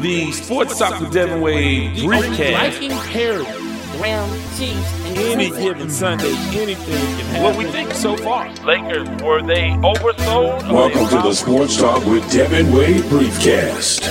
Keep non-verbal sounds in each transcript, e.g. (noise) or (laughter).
the Sports Talk with Devin Wade briefcast. Liking parody, ground cheese, and Any given Sunday, anything can happen. What we think so far. Lakers, were they oversold? Welcome they to the Sports Talk with Devin Wade Briefcast.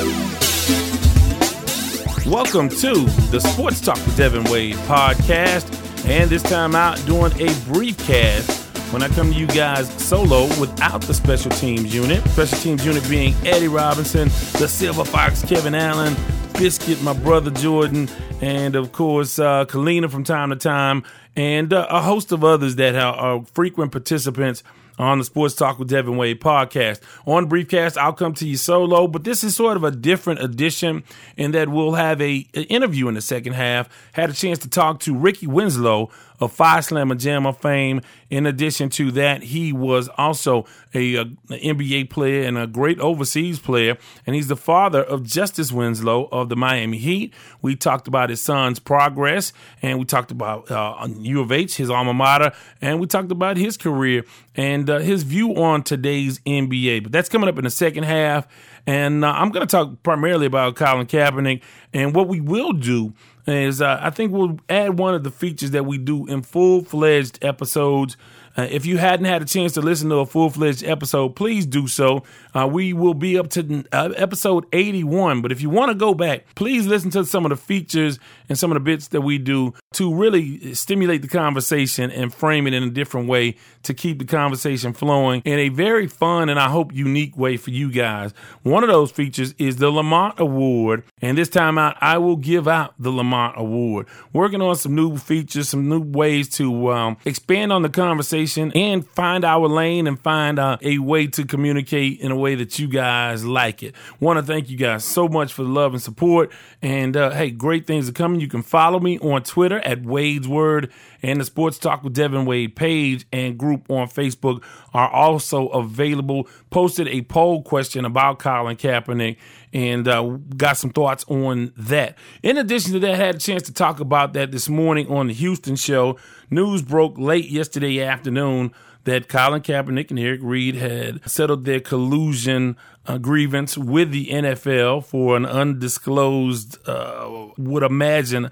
Welcome to the Sports Talk with Devin Wade podcast. And this time out doing a briefcast when I come to you guys solo without the special teams unit. Special teams unit being Eddie Robinson, the Silver Fox, Kevin Allen, Biscuit, my brother Jordan, and of course, uh, Kalina from time to time, and uh, a host of others that are, are frequent participants on the Sports Talk with Devin Wade podcast. On Briefcast, I'll come to you solo, but this is sort of a different edition in that we'll have a, an interview in the second half. Had a chance to talk to Ricky Winslow of Phi Slama Jama fame. In addition to that, he was also a, a, NBA player and a great overseas player, and he's the father of Justice Winslow of the Miami Heat. We talked about his son's progress, and we talked about uh, U of H, his alma mater, and we talked about his career and uh, his view on today's NBA. But that's coming up in the second half, and uh, I'm going to talk primarily about Colin Kaepernick and what we will do is uh, I think we'll add one of the features that we do in full fledged episodes. Uh, if you hadn't had a chance to listen to a full fledged episode, please do so. Uh, we will be up to uh, episode 81. But if you want to go back, please listen to some of the features and some of the bits that we do to really stimulate the conversation and frame it in a different way to keep the conversation flowing in a very fun and I hope unique way for you guys. One of those features is the Lamont Award. And this time out, I will give out the Lamont Award. Working on some new features, some new ways to um, expand on the conversation and find our lane and find uh, a way to communicate in a way that you guys like it. Want to thank you guys so much for the love and support. And uh, hey, great things are coming. You can follow me on Twitter at Wade's Word and the Sports Talk with Devin Wade page and group on Facebook are also available. Posted a poll question about Colin Kaepernick and uh, got some thoughts on that. In addition to that, I had a chance to talk about that this morning on the Houston show. News broke late yesterday afternoon that Colin Kaepernick and Eric Reid had settled their collusion uh, grievance with the NFL for an undisclosed, uh, would imagine,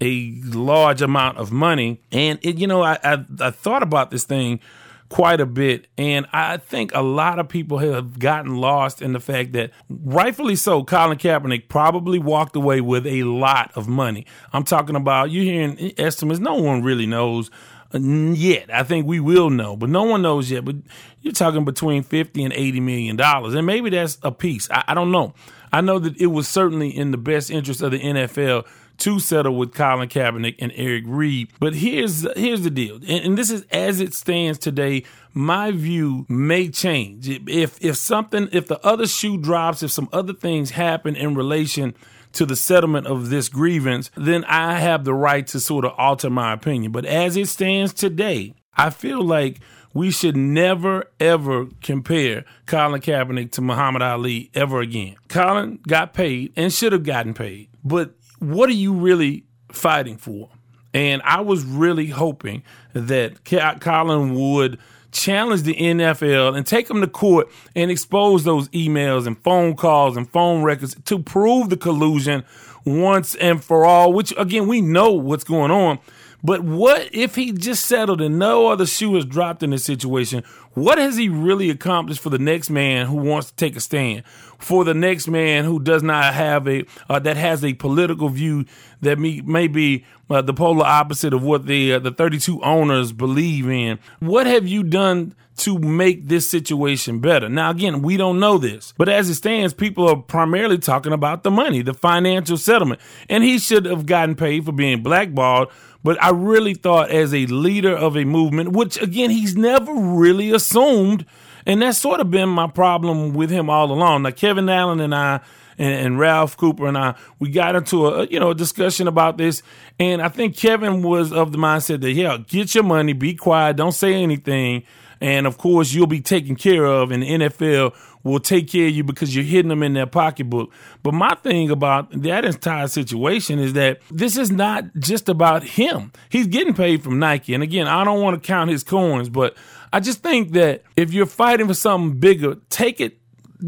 a large amount of money. And it, you know, I, I, I thought about this thing quite a bit. And I think a lot of people have gotten lost in the fact that, rightfully so, Colin Kaepernick probably walked away with a lot of money. I'm talking about, you're hearing estimates, no one really knows uh, yet. I think we will know, but no one knows yet. But you're talking between 50 and 80 million dollars. And maybe that's a piece. I, I don't know. I know that it was certainly in the best interest of the NFL to settle with Colin Kaepernick and Eric Reid. But here's here's the deal, and, and, this is as it stands today. My view may change if if something if the other shoe drops, if some other things happen in relation to the settlement of this grievance, then I have the right to sort of alter my opinion. But as it stands today, I feel like we should never ever compare Colin Kaepernick to Muhammad Ali ever again. Colin got paid and should have gotten paid, but what are you really fighting for? And I was really hoping that Colin would challenge the NFL and take them to court and expose those emails and phone calls and phone records to prove the collusion once and for all, which again, we know what's going on. But what if he just settled and no other shoe has dropped in this situation? What has he really accomplished for the next man who wants to take a stand? For the next man who does not have a uh, that has a political view that may, may be uh, the polar opposite of what the uh, the 32 owners believe in. What have you done to make this situation better? Now, again, we don't know this, but as it stands, people are primarily talking about the money, the financial settlement, and he should have gotten paid for being blackballed. But I really thought, as a leader of a movement, which again, he's never really assumed, and that's sort of been my problem with him all along. Now, Kevin Allen and I and, and, Ralph Cooper and I, we got into a you know a discussion about this, and I think Kevin was of the mindset that yeah, get your money, be quiet, don't say anything, and of course you'll be taken care of, and the NFL will take care of you because you're hitting them in their pocketbook. But my thing about that entire situation is that this is not just about him. He's getting paid from Nike. And again, I don't want to count his coins, but I just think that if you're fighting for something bigger, take it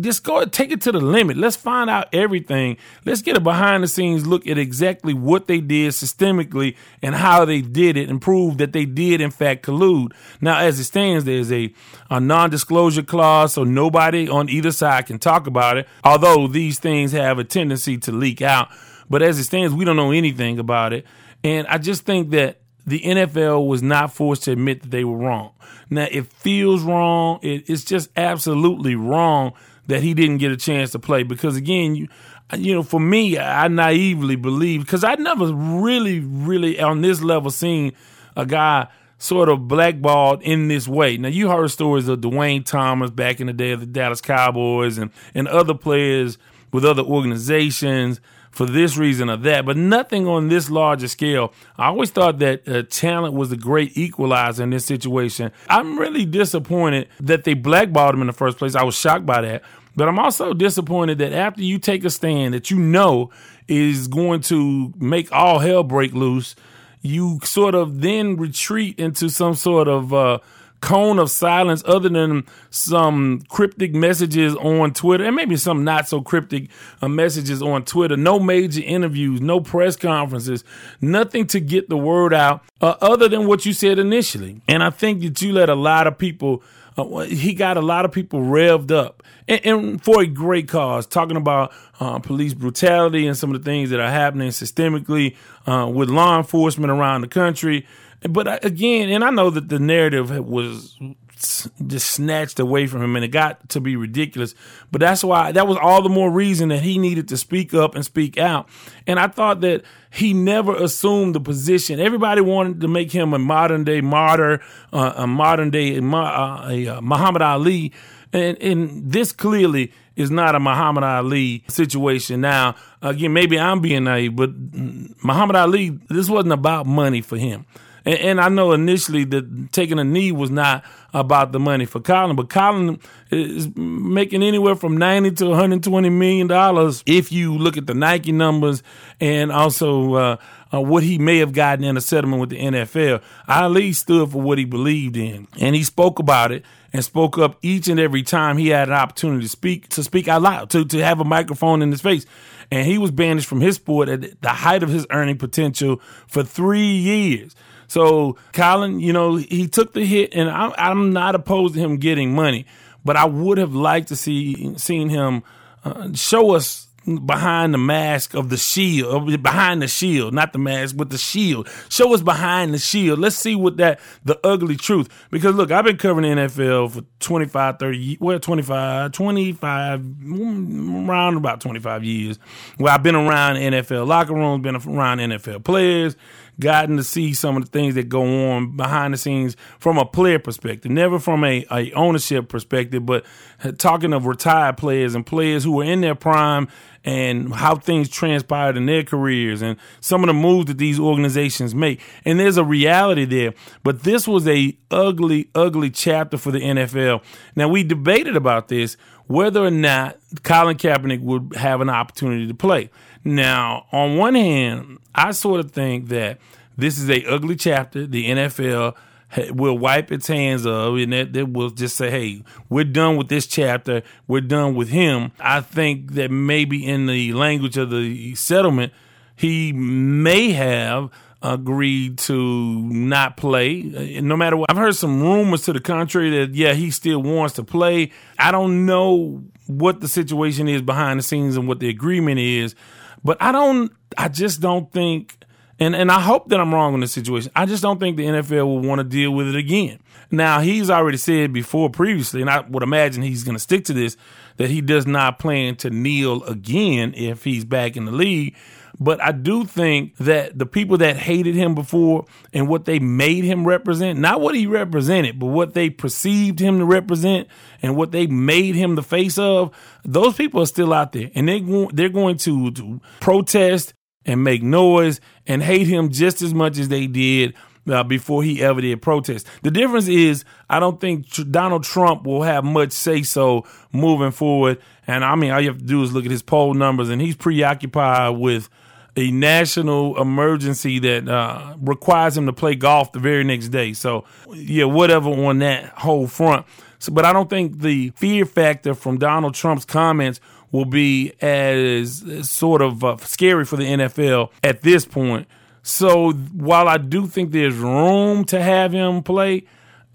just go take it to the limit. Let's find out everything. Let's get a behind the scenes look at exactly what they did systemically and how they did it and prove that they did in fact collude. Now, as it stands, there's a, a non-disclosure clause, so nobody on either side can talk about it. Although these things have a tendency to leak out, but as it stands, we don't know anything about it. And I just think that the NFL was not forced to admit that they were wrong. Now, it feels wrong. It, it's just absolutely wrong that he didn't get a chance to play because, again, you, you know, for me, I naively believe because I never really, really on this level seen a guy sort of blackballed in this way. Now, you heard stories of Duane Thomas back in the day of the Dallas Cowboys and, and other players with other organizations for this reason or that, but nothing on this larger scale. I always thought that uh, talent was the great equalizer in this situation. I'm really disappointed that they blackballed him in the first place. I was shocked by that. But I'm also disappointed that after you take a stand that you know is going to make all hell break loose, you sort of then retreat into some sort of uh, cone of silence other than some cryptic messages on Twitter and maybe some not so cryptic uh, messages on Twitter. No major interviews, no press conferences, nothing to get the word out uh, other than what you said initially. And I think that you let a lot of people, uh, he got a lot of people revved up. And, and for a great cause, talking about uh, police brutality and some of the things that are happening systemically uh, with law enforcement around the country. But again, and I know that the narrative was just snatched away from him and it got to be ridiculous. But that's why that was all the more reason that he needed to speak up and speak out. And I thought that he never assumed the position. Everybody wanted to make him a modern day martyr, uh, a modern day uh, a, uh, Muhammad Ali. And, and this clearly is not a Muhammad Ali situation. Now, again, maybe I'm being naive, but Muhammad Ali, this wasn't about money for him. And, and, I know initially that taking a knee was not about the money for Colin, but Colin is making anywhere from 90 to 120 million dollars if you look at the Nike numbers and also uh, uh, what he may have gotten in a settlement with the NFL. Ali stood for what he believed in, and he spoke about it and spoke up each and every time he had an opportunity to speak to speak out loud to to have a microphone in his face. And he was banished from his sport at the height of his earning potential for three years. So Colin, you know, he took the hit, and I'm, I'm not opposed to him getting money, but I would have liked to see seen him uh, show us behind the mask of the shield, behind the shield, not the mask, but the shield. Show us behind the shield. Let's see what that, the ugly truth. Because look, I've been covering the NFL for 25, 30, well, 25, 25, around about 25 years. Where I've been around NFL locker rooms, been around NFL players, gotten to see some of the things that go on behind the scenes from a player perspective, never from a, a ownership perspective, but talking of retired players and players who were in their prime and how things transpired in their careers and some of the moves that these organizations make. And there's a reality there. But this was a ugly, ugly chapter for the NFL. Now we debated about this whether or not Colin Kaepernick would have an opportunity to play. Now, on one hand, I sort of think that this is a ugly chapter. The NFL will wipe its hands of and that, that will just say, hey, we're done with this chapter. We're done with him. I think that maybe in the language of the settlement, he may have agreed to not play uh, no matter what. I've heard some rumors to the contrary that, yeah, he still wants to play. I don't know what the situation is behind the scenes and what the agreement is, but I don't, I just don't think and and I hope that I'm wrong in this situation. I just don't think the NFL will want to deal with it again. Now he's already said before previously, and I would imagine he's going to stick to this that he does not plan to kneel again if he's back in the league. But I do think that the people that hated him before and what they made him represent, not what he represented, but what they perceived him to represent and what they made him the face of, those people are still out there. And they, they're going to, to protest and make noise and hate him just as much as they did uh, before he ever did protest. The difference is, I don't think tr- Donald Trump will have much say so moving forward. And I mean, all you have to do is look at his poll numbers, and he's preoccupied with a national emergency that uh, requires him to play golf the very next day. So, yeah, whatever on that whole front. So, but I don't think the fear factor from Donald Trump's comments will be as, sort of uh, scary for the NFL at this point. So while I do think there's room to have him play,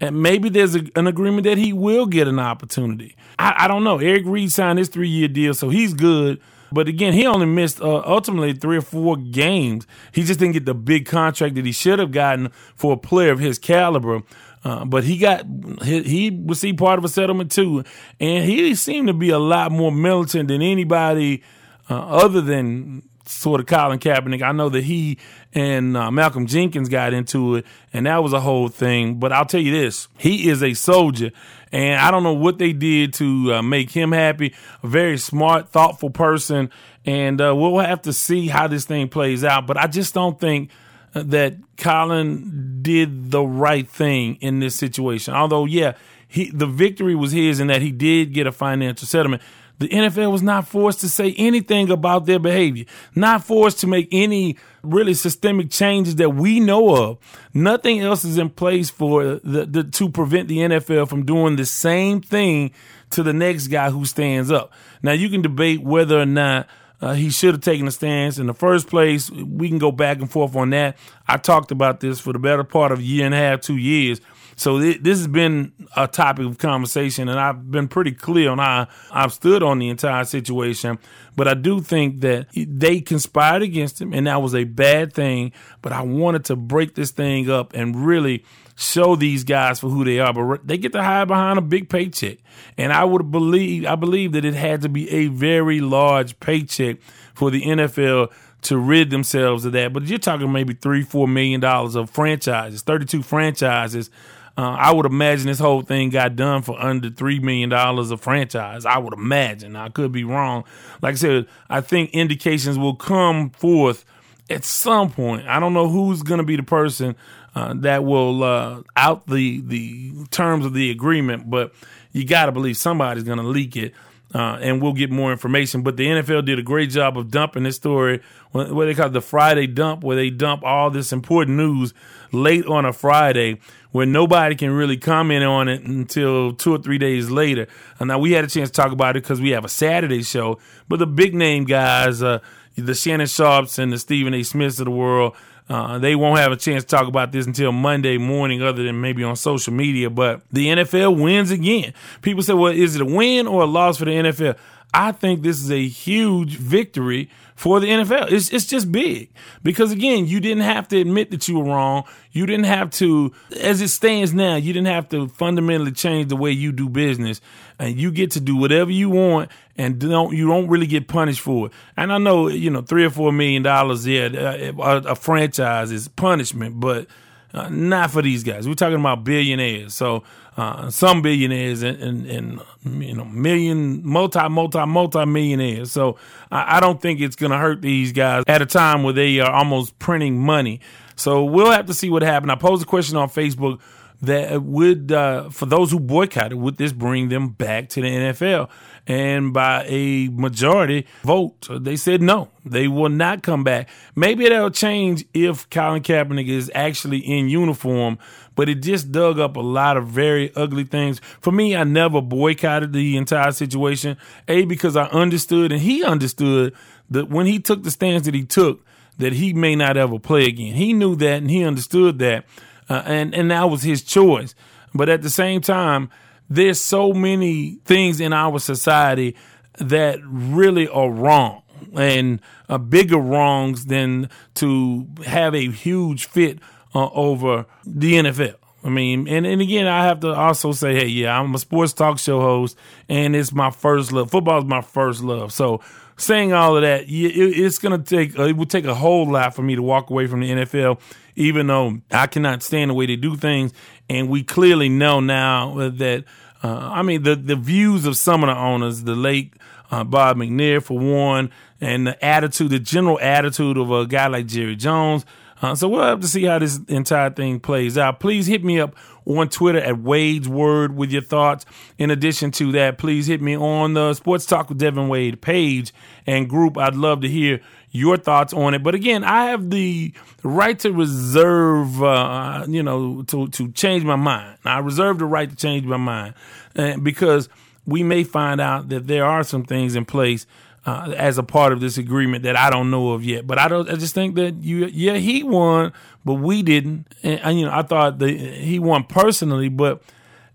and maybe there's a, an agreement that he will get an opportunity. I, I don't know. Eric Reid signed his three year deal, so he's good. But again, he only missed uh, ultimately three or four games. He just didn't get the big contract that he should have gotten for a player of his caliber. Uh, but he got he, he received part of a settlement too, and he seemed to be a lot more militant than anybody uh, other than sort of Colin Kaepernick. I know that he and uh, Malcolm Jenkins got into it, and that was a whole thing. But I'll tell you this: he is a soldier, and I don't know what they did to uh, make him happy. A very smart, thoughtful person, and uh, we'll have to see how this thing plays out. But I just don't think that Colin did the right thing in this situation. Although, yeah, he the victory was his in that he did get a financial settlement. The NFL was not forced to say anything about their behavior, not forced to make any really systemic changes that we know of. Nothing else is in place for the, the to prevent the NFL from doing the same thing to the next guy who stands up. Now you can debate whether or not uh, he should have taken a stance in the first place. We can go back and forth on that. I talked about this for the better part of a year and a half, two years. So th- this has been a topic of conversation, and I've been pretty clear on how I've stood on the entire situation. But I do think that they conspired against him, and that was a bad thing. But I wanted to break this thing up and really show these guys for who they are. But they get to hide behind a big paycheck, and I would believe I believe that it had to be a very large paycheck for the NFL to rid themselves of that. But you're talking maybe three, four million dollars of franchises, 32 franchises. Uh, I would imagine this whole thing got done for under three million dollars a franchise. I would imagine. I could be wrong. Like I said, I think indications will come forth at some point. I don't know who's going to be the person uh, that will uh, out the the terms of the agreement, but you got to believe somebody's going to leak it. Uh, and we'll get more information. But the NFL did a great job of dumping this story, what they call the Friday dump, where they dump all this important news late on a Friday, where nobody can really comment on it until two or three days later. And now we had a chance to talk about it because we have a Saturday show, but the big name guys, uh, the Shannon Sharpes and the Stephen A. Smiths of the world, uh, they won't have a chance to talk about this until Monday morning, other than maybe on social media. But the NFL wins again. People say, well, is it a win or a loss for the NFL? I think this is a huge victory for the NFL. It's, it's just big because again, you didn't have to admit that you were wrong. You didn't have to, as it stands now, you didn't have to fundamentally change the way you do business and you get to do whatever you want and don't, you don't really get punished for it. And I know, you know, three or four million dollars, yeah, a, a franchise is punishment, but uh, not for these guys. We're talking about billionaires. So uh, some billionaires and, and, and, you know million, multi, multi, multi millionaires. So I, I don't think it's going to hurt these guys at a time where they are almost printing money. So we'll have to see what happens. I posed a question on Facebook that would, uh, for those who boycotted, would this bring them back to the NFL? And by a majority vote, they said no, they will not come back. Maybe that'll change if Colin Kaepernick is actually in uniform, but it just dug up a lot of very ugly things. For me, I never boycotted the entire situation. A, because I understood and he understood that when he took the stance that he took, that he may not ever play again. He knew that and he understood that uh, and and that was his choice. But at the same time, there's so many things in our society that really are wrong and uh, bigger wrongs than to have a huge fit uh, over the NFL. I mean, and, and again, I have to also say, hey, yeah, I'm a sports talk show host, and it's my first love. Football is my first love. So, saying all of that, it's going to take, it would take a whole lot for me to walk away from the NFL even though I cannot stand the way they do things. And we clearly know now that, uh, I mean, the, the views of some of the owners, the late uh, Bob McNair, for one, and the attitude, the general attitude of a guy like Jerry Jones. Uh, so we'll have to see how this entire thing plays out. Please hit me up on Twitter at Wade's Word with your thoughts. In addition to that, please hit me on the Sports Talk with Devin Wade page and group. I'd love to hear your thoughts on it. But again, I have the right to reserve, uh, you know, to, to change my mind. I reserve the right to change my mind. uh, because we may find out that there are some things in place uh, as a part of this agreement that I don't know of yet. But I don't. I just think that you, yeah, he won, but we didn't. And, and you know, I thought that he won personally, but.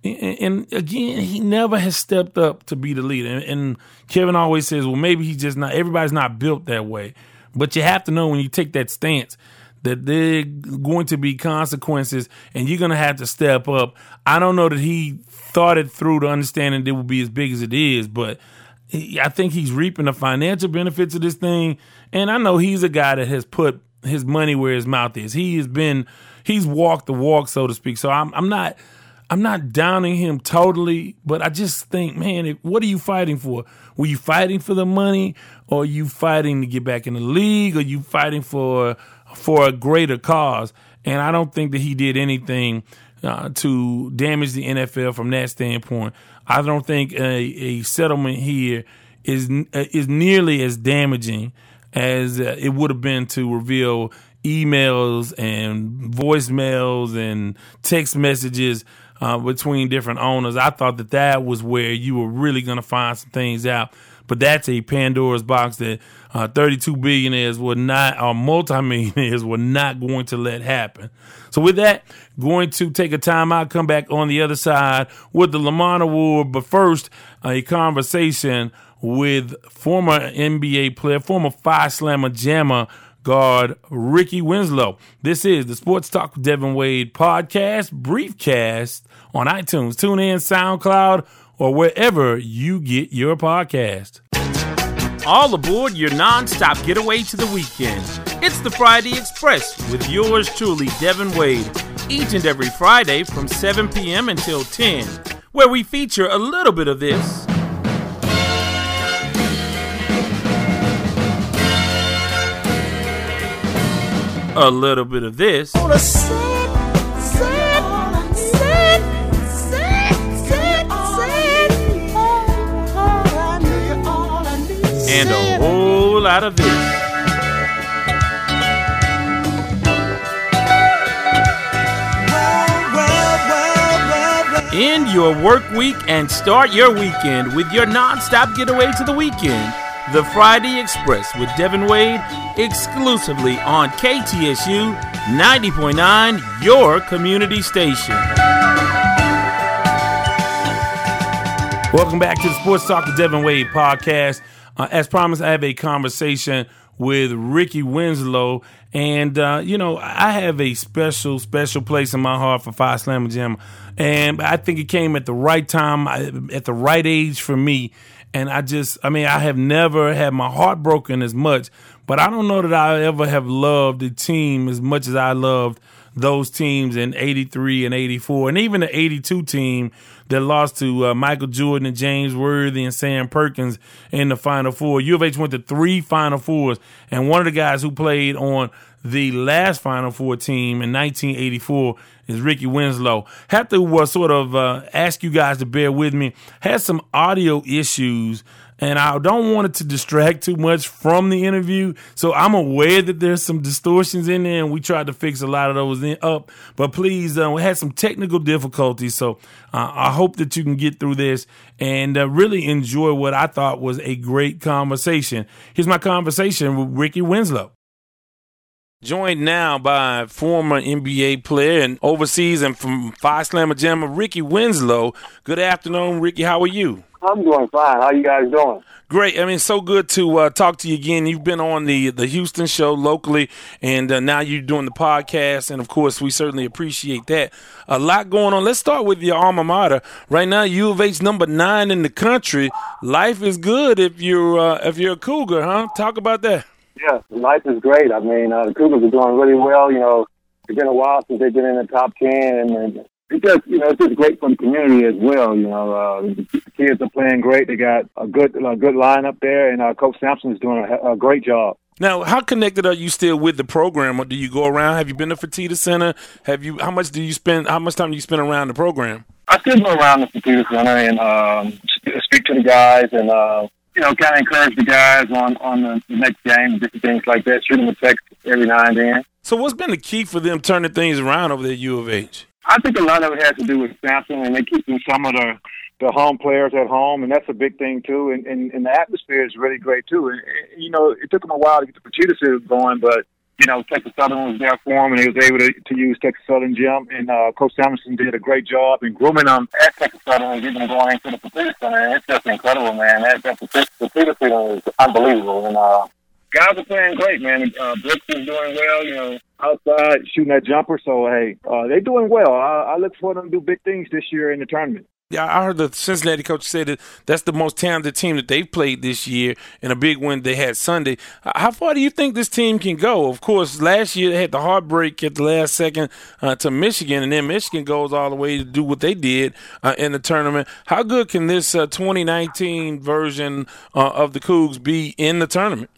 And, and again, he never has stepped up to be the leader. And, and Kevin always says, "Well, maybe he's just not. Everybody's not built that way." But you have to know when you take that stance that there are going to be consequences and you're going to have to step up. I don't know that he thought it through to understand that it would be as big as it is, but I think he's reaping the financial benefits of this thing. And I know he's a guy that has put his money where his mouth is. He has been, he's walked the walk, so to speak. So I'm, I'm not, I'm not downing him totally, but I just think, man, what are you fighting for? Were you fighting for the money, or you fighting to get back in the league, or you fighting for for a greater cause? And I don't think that he did anything uh, to damage the NFL from that standpoint. I don't think a, a settlement here is uh, is nearly as damaging as uh, it would have been to reveal emails and voicemails and text messages uh, between different owners. I thought that that was where you were really going to find some things out. But that's a Pandora's box that uh, 32 billionaires were not, or multimillionaires were not going to let happen. So with that, going to take a time out, come back on the other side with the Lamont Award. But first, a conversation with former NBA player, former Phi Slama Jama, guard Ricky Winslow. This is the Sports Talk with Devin Wade podcast, briefcast on iTunes, TuneIn, SoundCloud, or wherever you get your podcast. All aboard your non-stop getaway to the weekend. It's the Friday Express with yours truly, Devin Wade, each and every Friday from 7 p.m. until 10, where we feature a little bit of this a little bit of this. And a whole lot of this. End your work week and start your weekend with your non-stop getaway to the weekend the Friday Express with Devin Wade exclusively on KTSU 90.9, your community station. Welcome back to the Sports Talk with Devin Wade podcast. Uh, as promised, I have a conversation with Ricky Winslow. And, uh, you know, I have a special, special place in my heart for Phi Slama Jam. And I think it came at the right time, at the right age for me. And I just, I mean, I have never had my heart broken as much, but I don't know that I ever have loved a team as much as I loved those teams in 83 and 84 and even the 82 team that lost to uh, Michael Jordan and James Worthy and Sam Perkins in the Final Four. U of H went to three Final Fours, and one of the guys who played on the last Final Four team in 1984 is Ricky Winslow. Have to uh, sort of uh, ask you guys to bear with me. Had some audio issues and I don't want it to distract too much from the interview. So I'm aware that there's some distortions in there, and we tried to fix a lot of those in, up. But please, uh, we had some technical difficulties, so uh, I hope that you can get through this and uh, really enjoy what I thought was a great conversation. Here's my conversation with Ricky Winslow. Joined now by former NBA player and overseas and from Phi Slama Jama, Ricky Winslow. Good afternoon, Ricky. How are you? I'm doing fine. How you guys doing? Great. I mean, so good to uh, talk to you again. You've been on the the Houston show locally, and uh, now you're doing the podcast, and of course, we certainly appreciate that. A lot going on. Let's start with your alma mater. Right now, U of H number nine in the country. Life is good if you're uh, if you're a Cougar, huh? Talk about that. Yeah, life is great. I mean, uh, the Cougars are doing really well. You know, it's been a while since they've been in the top ten, and it's just you know it's just great for the community as well. You know, uh, the kids are playing great. They got a good a good lineup there, and uh, Coach Sampson is doing a, a great job. Now, how connected are you still with the program? Or do you go around? Have you been to Fertitta Center? Have you? How much do you spend? How much time do you spend around the program? I still go around the Fertitta Center and um, speak to the guys, and uh, you know, kind of encourage the guys on on the, the next game and different things like that. Shoot them a text every now and then. So, what's been the key for them turning things around over there at U of H? I think a lot of it has to do with Sampson and they keeping some of the the home players at home, and that's a big thing too. And, and, and the atmosphere is really great too. And, and you know, it took them a while to get the Fertitta going, but you know, Texas Southern was there for him, and he was able to, to use Texas Southern Gym. And uh, Coach Samuelson did a great job in grooming them at Texas Southern and getting them going into the Fertitta Center. It's just incredible, man. That, that Fertitta Center is unbelievable. And uh, guys are playing great, man. Uh, Brooks is doing well, you know, outside shooting that jumper. So, hey, uh, they're doing well. I, I look for them to do big things this year in the tournament. I heard the Cincinnati coach say that that's the most talented team that they've played this year, and a big win they had Sunday. How far do you think this team can go? Of course, last year they had the heartbreak at the last second uh, to Michigan, and then Michigan goes all the way to do what they did uh, in the tournament. How good can this uh, 2019 version uh, of the Cougs be in the tournament?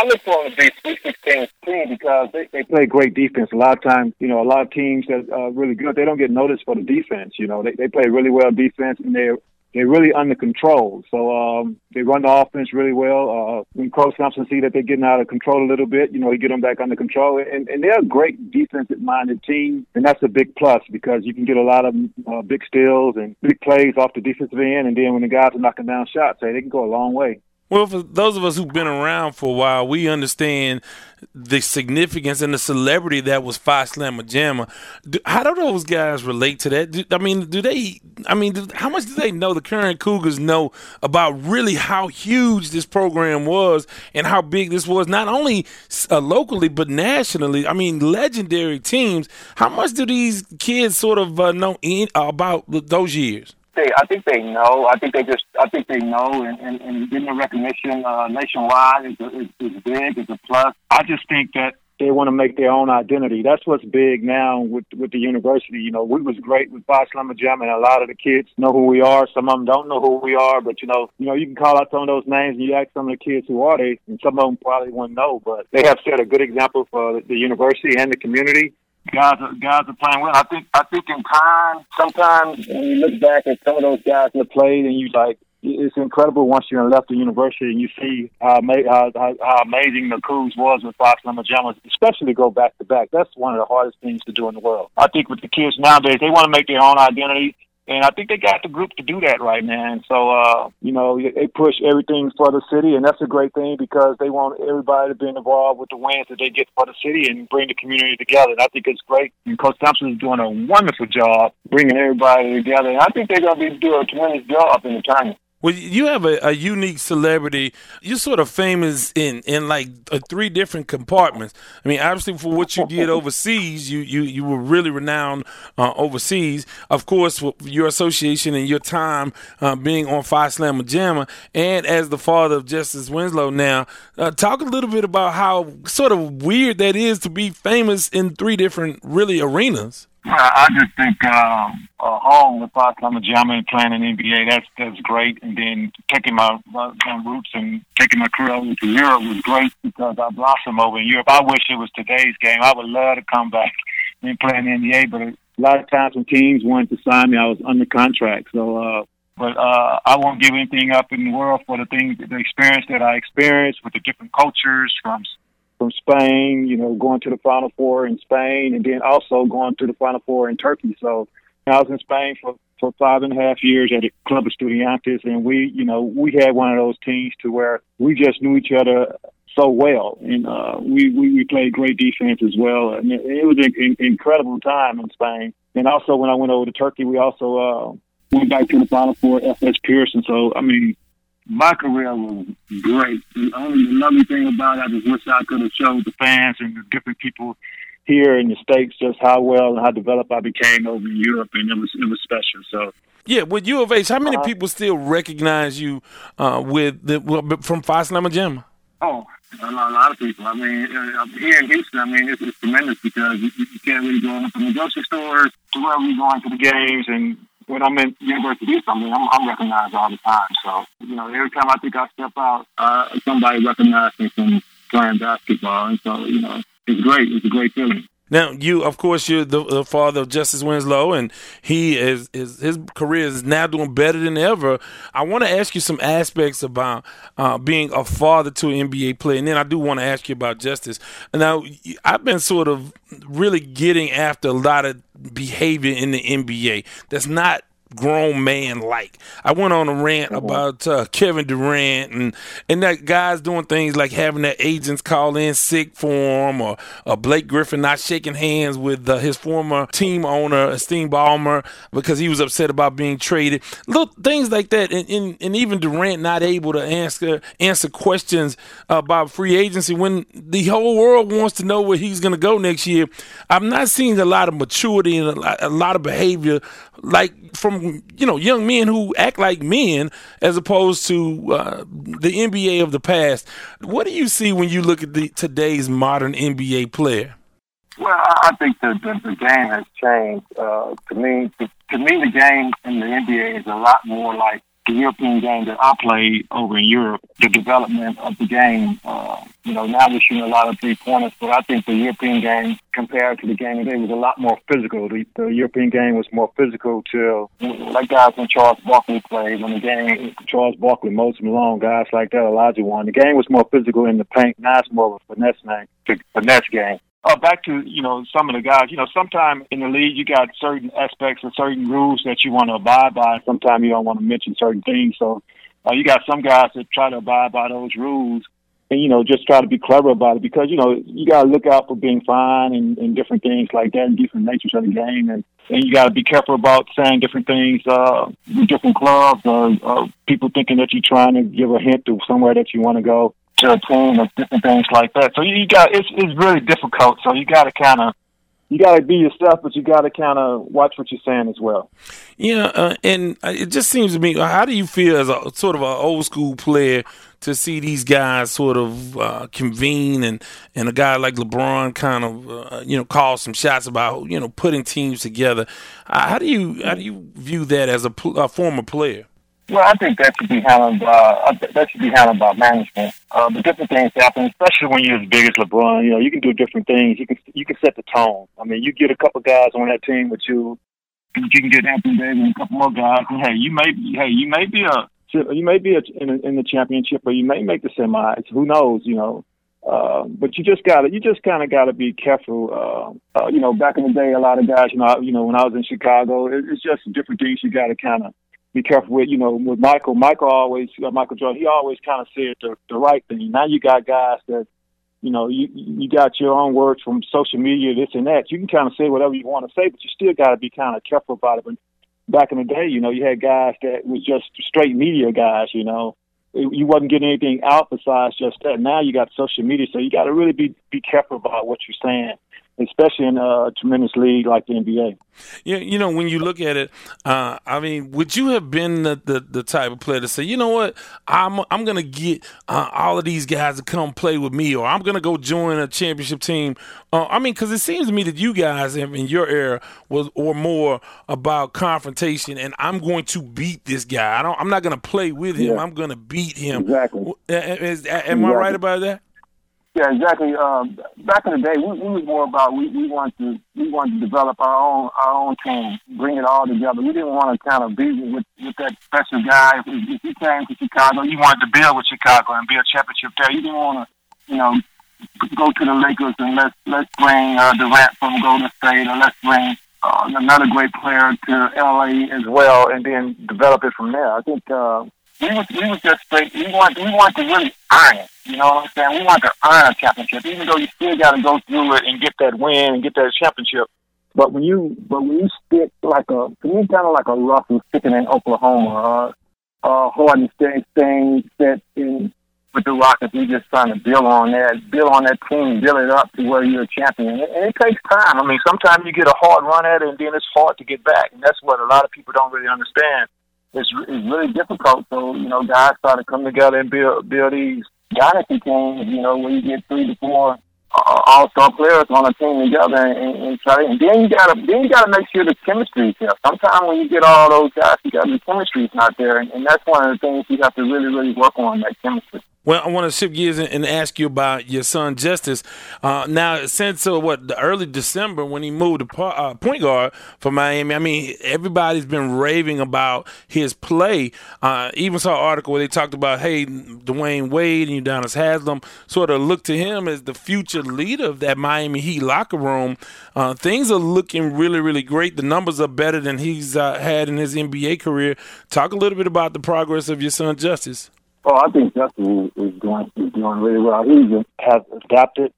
I look for them to be Sweet 16 team because they, they play great defense. A lot of times, you know, a lot of teams that are really good, they don't get noticed for the defense. You know, they, they play really well defense and they're they're really under control. So um, they run the offense really well. Uh, when Coach Thompson see that they're getting out of control a little bit, you know, he get them back under control. And, and they're a great defensive-minded team, and that's a big plus because you can get a lot of uh, big steals and big plays off the defensive end. And then when the guys are knocking down shots, hey, they can go a long way. Well, for those of us who've been around for a while, we understand the significance and the celebrity that was Phi Slama Jama. How do those guys relate to that? Do, I mean, do they? I mean, do, how much do they know? The current Cougars know about really how huge this program was and how big this was, not only uh, locally but nationally. I mean, legendary teams. How much do these kids sort of uh, know in, uh, about those years? They, I think they know. I think they just, I think they know, and, and, and getting the recognition uh, nationwide is, is, is big. It's a plus. I just think that they want to make their own identity. That's what's big now with with the university. You know, we was great with Phi Slama Jama, and a lot of the kids know who we are. Some of them don't know who we are, but you know, you know, you can call out some of those names and you ask some of the kids who are they, and some of them probably wouldn't know. But they have set a good example for the university and the community guys are guys are playing well. I think I think in time, sometimes when you look back at some of those guys that played, and you like, it's incredible once you're left the university and you see how, how, how, amazing the Cougs was with Fox and Magellan, especially to go back to back. That's one of the hardest things to do in the world. I think with the kids nowadays, they want to make their own identity. And I think they got the group to do that right now. And so, uh, you know, they push everything for the city, and that's a great thing because they want everybody to be involved with the wins that they get for the city and bring the community together. And I think it's great. And Coach Thompson is doing a wonderful job bringing everybody together. And I think they're going to be doing a tremendous job in the tournament. Well, you have a, a, unique celebrity. You're sort of famous in in like uh, three different compartments. I mean, obviously for what you did overseas, you you you were really renowned uh, overseas. Of course, your association and your time uh, being on Phi Slama Jama, and as the father of Justice Winslow. Now, uh, talk a little bit about how sort of weird that is to be famous in three different really arenas. I just think um, uh, home with Phi Slama Jama and playing in NBA, that's that's great. And then taking my, my, my roots and taking my career over to Europe was great because I blossomed over in Europe. I wish it was today's game. I would love to come back (laughs) and play in the NBA, but a lot of times when teams wanted to sign me, I was under contract. So, uh, but uh, I won't give anything up in the world for the things, the experience that I experienced with the different cultures from from Spain, you know, going to the Final Four in Spain, and then also going to the Final Four in Turkey. So I was in Spain for for five and a half years at a Club Estudiantes, and we, you know, we had one of those teams to where we just knew each other so well, and uh, we, we we played great defense as well, and it, it was an in, incredible time in Spain. And also when I went over to Turkey, we also uh, went back to the Final Four, Efes Pilsen. So I mean, my career was great. The only the lovely thing about it, I just wish I could have showed the fans and the different people here in the states just how well and how developed I became over in Europe, and it was it was special. So. Yeah, with U of H, how many uh, people still recognize you uh, with the, from Phi Slama Jama? Oh, a lot, a lot, of people. I mean, uh, here in Houston, I mean, it's, it's tremendous because you, you, can't really go into the grocery stores to wherever you going to the games, and when I'm in University I mean, I'm, I'm recognized all the time. So, you know, every time I think I step out, uh, somebody recognizes me from playing basketball, and so you know, it's great. It's a great feeling. Now, you, of course, you're the, the, father of Justice Winslow, and he is, is his career is now doing better than ever. I want to ask you some aspects about uh, being a father to an NBA player, and then I do want to ask you about Justice. Now, I've been sort of really getting after a lot of behavior in the NBA that's not grown man like. I went on a rant mm-hmm. about uh, Kevin Durant and and that guys doing things like having their agents call in sick for him, or, or Blake Griffin not shaking hands with uh, his former team owner Steve Ballmer because he was upset about being traded. Little things like that, and, and, and even Durant not able to answer answer questions about free agency when the whole world wants to know where he's going to go next year. I'm not seeing a lot of maturity and a lot, a lot of behavior like from you know young men who act like men as opposed to uh, the NBA of the past. What do you see when you look at the today's modern NBA player? Well, I think the, the, the game has changed. Uh, to me, to, to me, the game in the NBA is a lot more like the European game that I played over in Europe, the development of the game. Uh, you know, now we're shooting a lot of three pointers, but I think the European game compared to the game today was a lot more physical. The, the European game was more physical till like guys when Charles Barkley played, when the game Charles Barkley, Moses Malone, guys like that, Olajuwon. The game was more physical in the paint. Now it's more of a finesse game, finesse game uh, back to you know some of the guys. You know, sometimes in the league you got certain aspects and certain rules that you want to abide by. Sometimes you don't want to mention certain things. So uh, you got some guys that try to abide by those rules, and you know just try to be clever about it because you know you got to look out for being fine and, and different things like that, and different natures of the game, and and you got to be careful about saying different things uh, with different clubs or, or people thinking that you're trying to give a hint to somewhere that you want to go team or different things like that. So you got it's it's really difficult. So you got to kind of you got to be yourself, but you got to kind of watch what you're saying as well. Yeah, uh, and it just seems to me. How do you feel as a sort of an old school player to see these guys sort of uh, convene and and a guy like LeBron kind of uh, you know call some shots about you know putting teams together? Uh, how do you how do you view that as a, a former player? Well, I think that should be handled. Uh, that should be handled by management. Uh, but different things happen, especially when you're as big as LeBron. You know, you can do different things. You can you can set the tone. I mean, you get a couple guys on that team with you. You can get Anthony Davis and a couple more guys. And hey, you may be hey you may be a you may be a, in, a, in the championship, or you may make the semis. Who knows? You know. Uh, but you just gotta, you just kind of gotta be careful. Uh, uh, you know, back in the day, a lot of guys, you know, you know, when I was in Chicago, it, it's just different things you gotta kind of be careful with, you know, with Michael. Michael always, Michael Jordan, he always kind of said the, the right thing. Now you got guys that, you know, you you got your own words from social media, this and that. You can kind of say whatever you want to say, but you still got to be kind of careful about it. But back in the day, you know, you had guys that was just straight media guys, you know. You wasn't getting anything out besides just that. Now you got social media, so you got to really be be careful about what you're saying especially in a tremendous league like the NBA. Yeah, you know, when you look at it, uh, I mean, would you have been the, the, the, type of player to say, you know what, I'm I'm gonna get uh, all of these guys to come play with me, or I'm gonna go join a championship team? Uh, I mean, because it seems to me that you guys in your era was or more about confrontation, and I'm going to beat this guy. I don't. I'm not gonna play with him. Yeah. I'm gonna beat him. Exactly. Is, am exactly. I right about that? Yeah, exactly. Um, back in the day, we, we was more about we, we want to we want to develop our own our own team, bring it all together. We didn't want to kind of be with with that special guy. If, you came to Chicago, you wanted to build with Chicago and build a championship there. You didn't want to, you know, go to the Lakers and let's let's bring uh, Durant from Golden State or let's bring uh, another great player to LA as well, and then develop it from there. I think uh, we was we was just straight. We want we want to really earn it. You know what I'm saying? We want to earn a championship, even though you still got to go through it and get that win and get that championship. But when you but when you stick like a to me kind of like a Russell sticking in Oklahoma, uh, uh, Harden staying staying set in with the Rockets, we just trying to build on that, build on that team, build it up to where you're a champion. And it, and it takes time. I mean, sometimes you get a hard run at it, and then it's hard to get back, and that's what a lot of people don't really understand it's, it's really difficult. So, you know, guys try to come together and build build these dynasty teams, you know, where you get three to four uh, all star players on a team together and, and try and then you gotta then you gotta make sure the chemistry is there. Sometimes when you get all those guys gotta the chemistry is not there and, and that's one of the things you have to really, really work on that chemistry. Well, I want to shift gears and ask you about your son Justice. Uh, now, since uh, what early December when he moved to uh, point guard for Miami, I mean, everybody's been raving about his play. Uh, even saw an article where they talked about, hey, Dwyane Wade and Udonis Haslem sort of look to him as the future leader of that Miami Heat locker room. Uh, things are looking really, really great. The numbers are better than he's uh, had in his NBA career. Talk a little bit about the progress of your son Justice. Oh, I think Justise is doing is doing really well. He has adapted,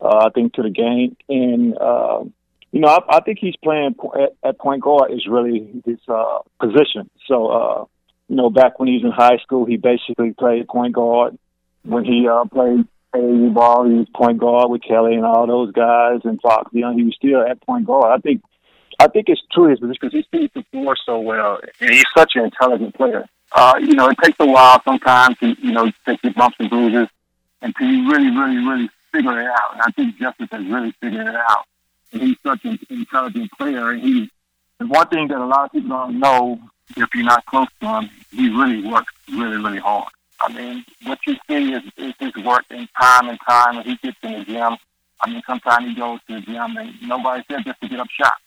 uh, I think, to the game, and uh, you know, I, I think he's playing at, at point guard is really his uh, position. So, uh, you know, back when he was in high school, he basically played point guard. When he uh, played AAU ball, he was point guard with Kelly and all those guys, and Fox. You know, he was still at point guard. I think, I think it's true his position because he sees the floor so well, and he's such an intelligent player uh, you know, it takes a while sometimes to, you know, take your bumps and bruises until you really, really, really figure it out. And I think Justise has really figured it out. And he's such an intelligent player. And he, and one thing that a lot of people don't know, if you're not close to him, he really works really, really hard. I mean, what you see is, is his work in time and time when he gets in the gym. I mean, sometimes he goes to the gym and nobody's there just to get up shots.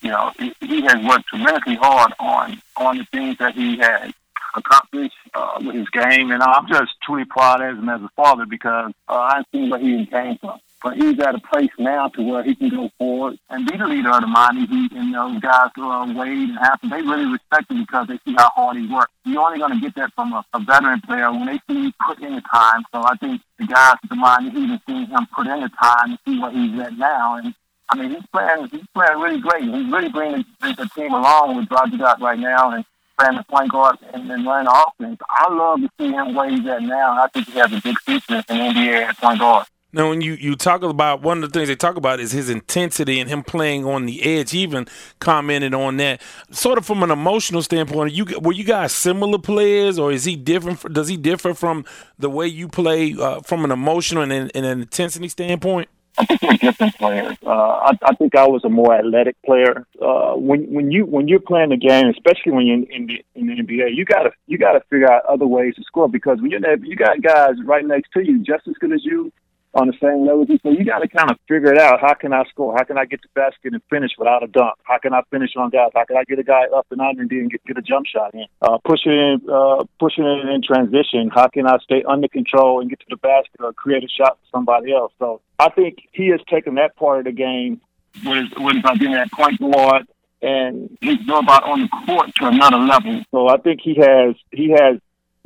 You know, he, he has worked tremendously hard on on the things that he has accomplish uh, with his game, and I'm just truly proud of him as a father because uh, I see where he came from. But he's at a place now to where he can go forward and be the leader of the Miami Heat. And those guys, uh, Wade and Hampton, they really respect him because they see how hard he works. You're only going to get that from a, a veteran player when they see he put in the time. So I think the guys at the Miami Heat have seen him put in the time and see where he's at now. And I mean, he's playing. He's playing really great. He's really bringing the, the team along with Roger Dot right now, and playing the point guard and, and running offense. I love to see him where he's at now. I think he has a big future in the NBA at point guard. Now, when you, you talk about one of the things they talk about is his intensity and him playing on the edge. He even commented on that, sort of from an emotional standpoint. You were you guys similar players, or is he different? Does he differ from the way you play uh, from an emotional and, and an intensity standpoint? I (laughs) think we're different players. Uh, I, I think I was a more athletic player. Uh, when when you when you're playing the game, especially when you're in, in the in the NBA, you gotta you gotta figure out other ways to score because when you're you got guys right next to you just as good as you, on the same level. So you got to kind of figure it out. How can I score? How can I get the basket and finish without a dunk? How can I finish on guys? How can I get a guy up and under and then get, get a jump shot in? Uh, pushing in, uh, pushing it in transition. How can I stay under control and get to the basket or create a shot for somebody else? So I think he has taken that part of the game. What is about being that point guard and going about on the court to another level. So I think he has he has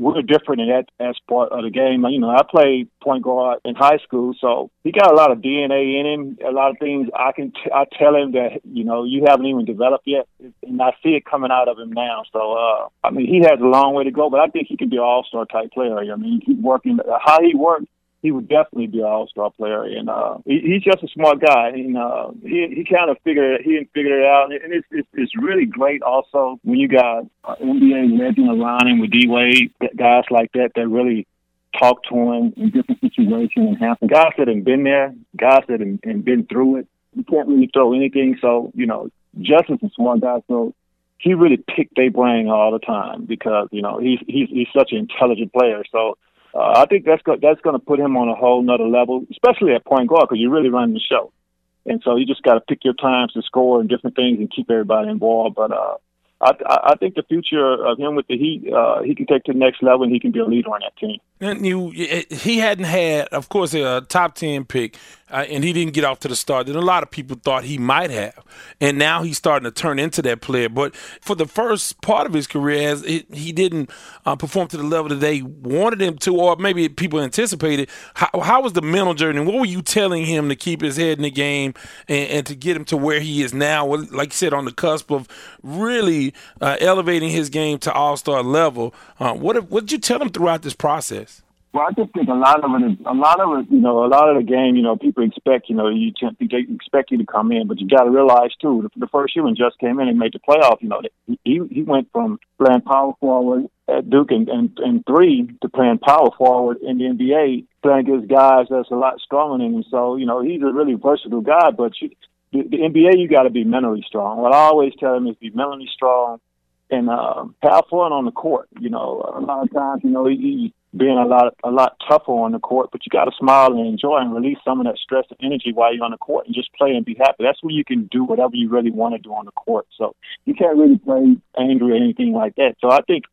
we're different in that as part of the game. You know, I played point guard in high school, so he got a lot of DNA in him. A lot of things I can t- I tell him that you know you haven't even developed yet, and I see it coming out of him now. So uh, I mean, he has a long way to go, but I think he can be an all star type player. I mean, keep working how he works he would definitely be an all star player. And uh, he, he's just a smart guy. And uh, he he kind of figured it, he figured it out. And it's, it's it's really great also when you got uh, NBA legend around him with D Wade, guys like that that really talk to him in different situations and happen. Guys that have been there, guys that have been through it. You can't really throw anything. So you know, Justise's a smart guy. So he really picked their brain all the time because you know he's he's he's such an intelligent player. So uh, I think that's go- that's going to put him on a whole nother level, especially at point guard because you're really running the show. And so you just got to pick your times to score and different things and keep everybody involved. But uh, I, I think the future of him with the Heat, uh, he can take to the next level and he can be a leader on that team. You, he hadn't had, of course, a top ten pick uh, and he didn't get off to the start that a lot of people thought he might have. And now he's starting to turn into that player. But for the first part of his career, as it, he didn't uh, perform to the level that they wanted him to, or maybe people anticipated. How, how, was the mental journey? What were you telling him to keep his head in the game and, and to get him to where he is now? Like you said, on the cusp of really uh, elevating his game to all star level. Uh, what what did you tell him throughout this process? Well, I just think a lot of it a lot of it. You know, a lot of the game. You know, people expect. You know, you they expect you to come in, but you got to realize too. The, the first year when Just came in and made the playoff, you know, he he went from playing power forward at Duke and and, and three to playing power forward in the NBA, playing against guys that's a lot stronger than him. So you know, he's a really versatile guy. But you, the, the NBA, you got to be mentally strong. What I always tell him is be mentally strong and uh, have fun on the court. You know, a lot of times, you know, he, being a lot a lot tougher on the court, but you got to smile and enjoy and release some of that stress and energy while you're on the court and just play and be happy. That's when you can do whatever you really want to do on the court. So you can't really play angry or anything like that. So I think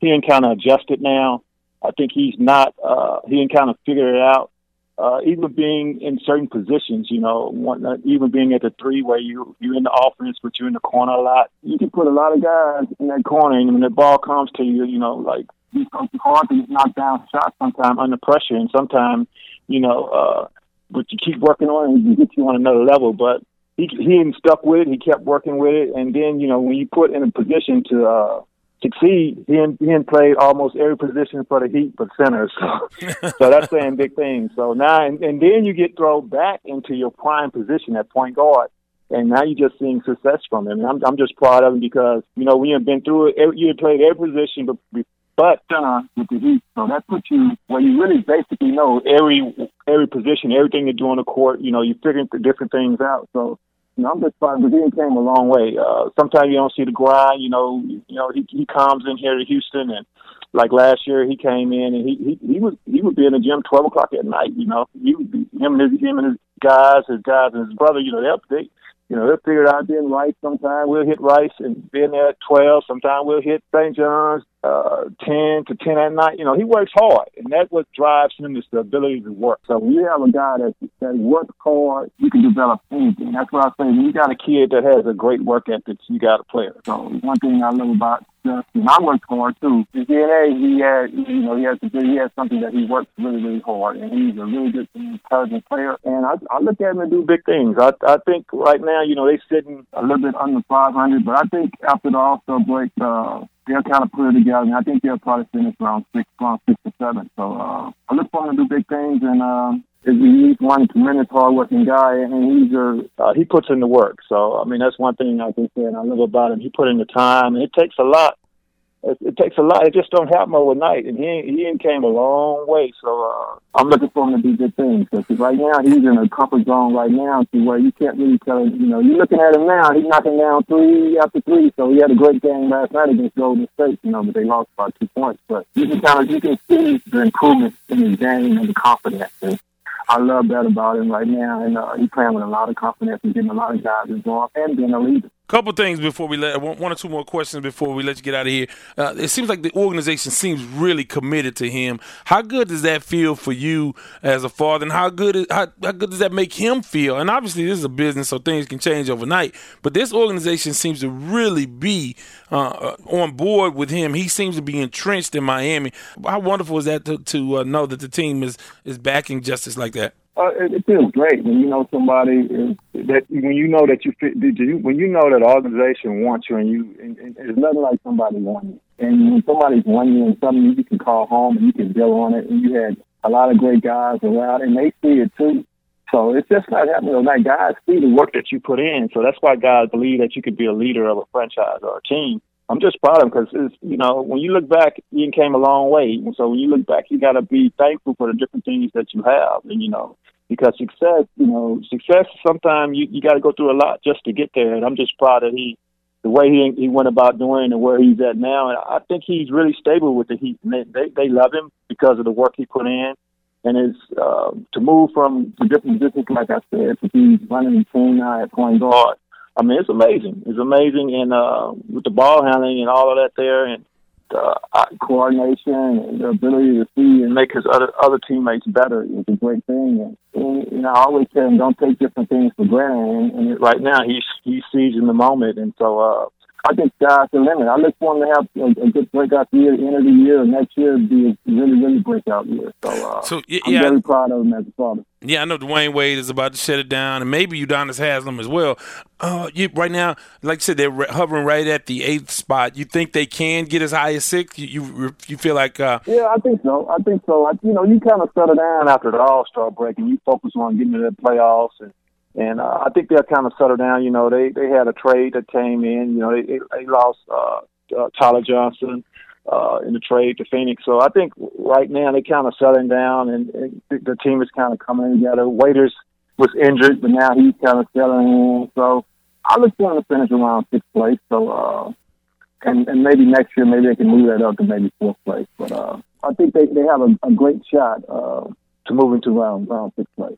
he kind of adjusted now. I think he's not. Uh, he kind of figured it out. Uh, even being in certain positions, you know, one, uh, even being at the three where you you're in the offense, but you're in the corner a lot. You can put a lot of guys in that corner, and when the ball comes to you, you know, like it's hard to knock down shots sometimes under pressure, and sometimes, you know, uh, but you keep working on it, and get you on another level. But he he ain't stuck with it. He kept working with it, and then you know when you put in a position to uh, succeed, he and, he and played almost every position for the Heat but center. (laughs) So, so that's saying big things. So now, and, and then you get thrown back into your prime position at point guard. And now you're just seeing success from him. And I'm, I'm just proud of him because, you know, we have been through it. You played every position but, center with the Heat. So that puts you where you really basically know every every position, everything you do on the court. You know, you're figuring different things out. So you know, I'm just fine. Brazilian came a long way. Uh, sometimes you don't see the grind. You know, you know he he comes in here to Houston, and like last year he came in and he he, he was he would be in the gym twelve o'clock at night. You know, he would be him and his him and his guys, his guys and his brother. You know, they they you know, they'll figure it out then Rice sometime. We'll hit Rice and be in there at 12. Sometimes we'll hit St. John's uh, 10 to 10 at night. You know, he works hard, and that's what drives him is the ability to work. So when you have a guy that, that works hard, you can develop anything. That's what I say. When you got a kid that has a great work ethic, you got a player. So one thing I love about I worked hard too. His DNA, he had, you know, he has, he has something that he works really, really hard, and he's a really good, intelligent player. And I, I look at him and do big things. I, I think right now, you know, they're sitting a little bit under 500, but I think after the All-Star break, uh, they'll kind of put it together. And I think they'll probably finish around six, around six or seven. So uh, I look for him to do big things, and uh, he's one tremendous hardworking guy, and he's a, uh, he puts in the work. So I mean, that's one thing I can say, and I love about him. He put in the time, and it takes a lot it, it takes a lot. It just don't happen overnight, and he he came a long way. So uh, I'm looking for him to do good things because right now he's in a comfort zone right now to where you can't really tell him. You know, you're looking at him now. He's knocking down three after three. So he had a great game last night against Golden State. You know, but they lost by two points. But you can kind of you can see the improvement in his game and the confidence. And I love that about him right now, and uh, he's playing with a lot of confidence and getting a lot of guys involved and being a leader. Couple things before we let one or two more questions before we let you get out of here. Uh, it seems like the organization seems really committed to him. How good does that feel for you as a father, and how good is, how, how good does that make him feel? And obviously, this is a business, so things can change overnight. But this organization seems to really be uh, uh on board with him. He seems to be entrenched in Miami. How wonderful is that to, to uh, know that the team is is backing Justise like that? Uh, it, it feels great when you know somebody that when you know that you fit. Did you when you know that organization wants you and you and, and it's nothing like somebody won you. And when somebody's won you and something you can call home and you can build on it. And you had a lot of great guys around and they see it too. So it's just not happening overnight. Guys see the work that you put in. So that's why guys believe that you could be a leader of a franchise or a team. I'm just proud of him because it's you know when you look back, Ian came a long way. So when you look back, you got to be thankful for the different things that you have, and you know because success, you know, success sometimes you you got to go through a lot just to get there. And I'm just proud that he the way he he went about doing and where he's at now. And I think he's really stable with the Heat. And they they, they love him because of the work he put in. And it's uh, to move from the different positions, like I said, to be running the team now at point guard I mean, it's amazing. It's amazing, and uh, with the ball handling and all of that there, and the uh, coordination and the ability to see and make his other other teammates better is a great thing. And, and you know, I always tell him, don't take different things for granted. And, and right now, he's he's seizing the moment, and so uh, I think sky's the limit. I look for him to have a, a good breakout year end of the year, and next year be a really, really breakout year. So, uh, so yeah, I'm very proud of him as a father. Yeah, I know Dwyane Wade is about to shut it down, and maybe Udonis Haslem as well. Uh, you, right now, like you said, they're hovering right at the eighth spot. You think they can get as high as six? You you, you feel like? Uh, yeah, I think so. I think so. I, you know, you kind of settle down after the All Star break, and you focus on getting to the playoffs and and uh, I think they'll kind of settle down. You know, they they had a trade that came in. You know, they they lost uh, uh, Tyler Johnson uh, in the trade to Phoenix. So I think right now they kind of settling down, and, and the team is kind of coming together. Waiters was injured, but now he's kind of settling in. So I look to finish around sixth place. So uh, and and maybe next year maybe they can move that up to maybe fourth place. But uh, I think they, they have a, a great shot uh, to move into round round six play.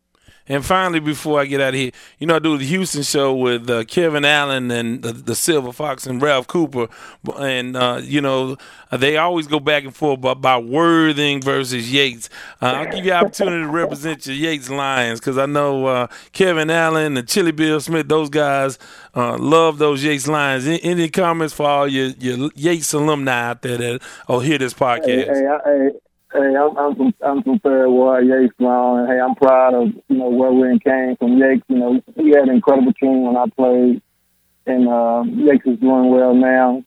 And finally, before I get out of here, you know, I do the Houston show with uh, Kevin Allen and the, the, Silver Fox and Ralph Cooper, and uh, you know, they always go back and forth about, about Worthing versus Yates. Uh, I'll give you an opportunity to represent your Yates Lions because I know uh, Kevin Allen and Chili Bill Smith; those guys uh, love those Yates Lions. Any, any, comments for all your, your Yates alumni out there that will hear this podcast? Hey, hey, I, Hey, I'm I'm from I'm from Ward, Yates Brown, and hey, I'm proud of you know where we came from. Yates, you know, we had an incredible team when I played, and uh, Yates is doing well now.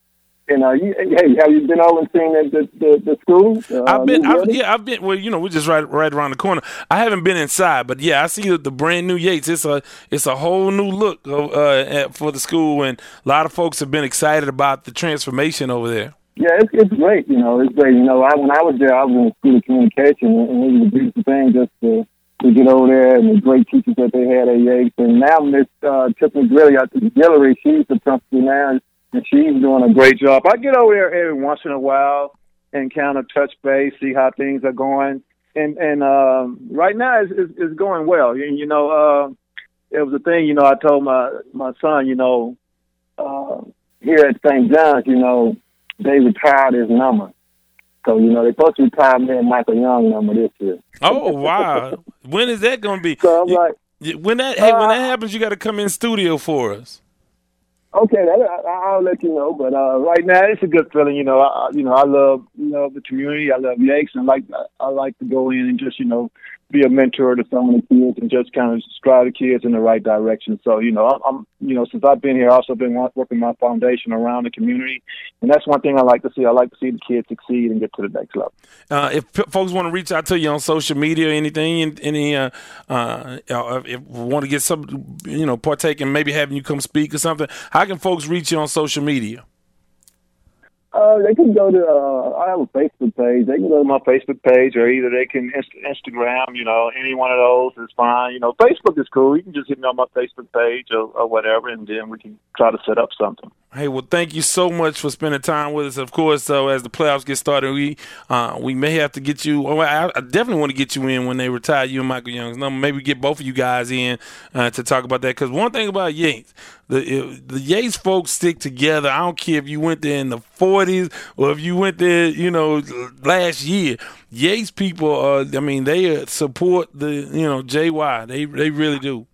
And uh, you, hey, have you been over and seen the the, the, the school? Uh, I've been, I've, yeah, I've been. Well, you know, we're just right right around the corner. I haven't been inside, but yeah, I see the brand new Yates. It's a it's a whole new look uh, for the school, and a lot of folks have been excited about the transformation over there. Yeah, it's, it's great. You know, it's great. You know, I, when I was there, I was in school of communication, and it was a beautiful thing just to to get over there and the great teachers that they had at Yates. And now Miss uh, Tiffany Grilly, Guillory, she's the principal now, and she's doing a great job. I get over there every once in a while and kind of touch base, see how things are going. And and uh, right now it's, it's, it's going well. And you know, uh, it was a thing. You know, I told my my son, you know, uh, here at St. John's, you know they retired his number. So, you know, they're supposed to retire me and Michael Young number this year. Oh, wow. when is that going to be? (laughs) So I'm like, when that hey, uh, when that happens, you got to come in studio for us. Okay, I, will let you know. But uh, right now, it's a good feeling. You know, I, you know, I love you know the community. I love Yates, and like I like to go in and just you know be a mentor to some of the kids and just kind of drive the kids in the right direction. So, you know, I'm, you know, since I've been here, I've also been working my foundation around the community, and that's one thing I like to see. I like to see the kids succeed and get to the next level. Uh, if p- folks want to reach out to you on social media, or anything, any, uh, uh, if want to get some, you know, partake in maybe having you come speak or something, how can folks reach you on social media? Uh, they can go to. Uh, I have a Facebook page. They can go to my Facebook page, or either they can inst- Instagram. You know, any one of those is fine. You know, Facebook is cool. You can just hit me on my Facebook page or, or whatever, and then we can try to set up something. Hey, well, thank you so much for spending time with us. Of course, so as the playoffs get started, we uh, we may have to get you. I, I, definitely want to get you in when they retire you and Michael Young's number. Maybe get both of you guys in uh, to talk about that. Because one thing about Yates, the the Yates folks stick together. I don't care if you went there in the '40s or if you went there, you know, last year. Yates people, uh, I mean, they support the you know JY. They they really do.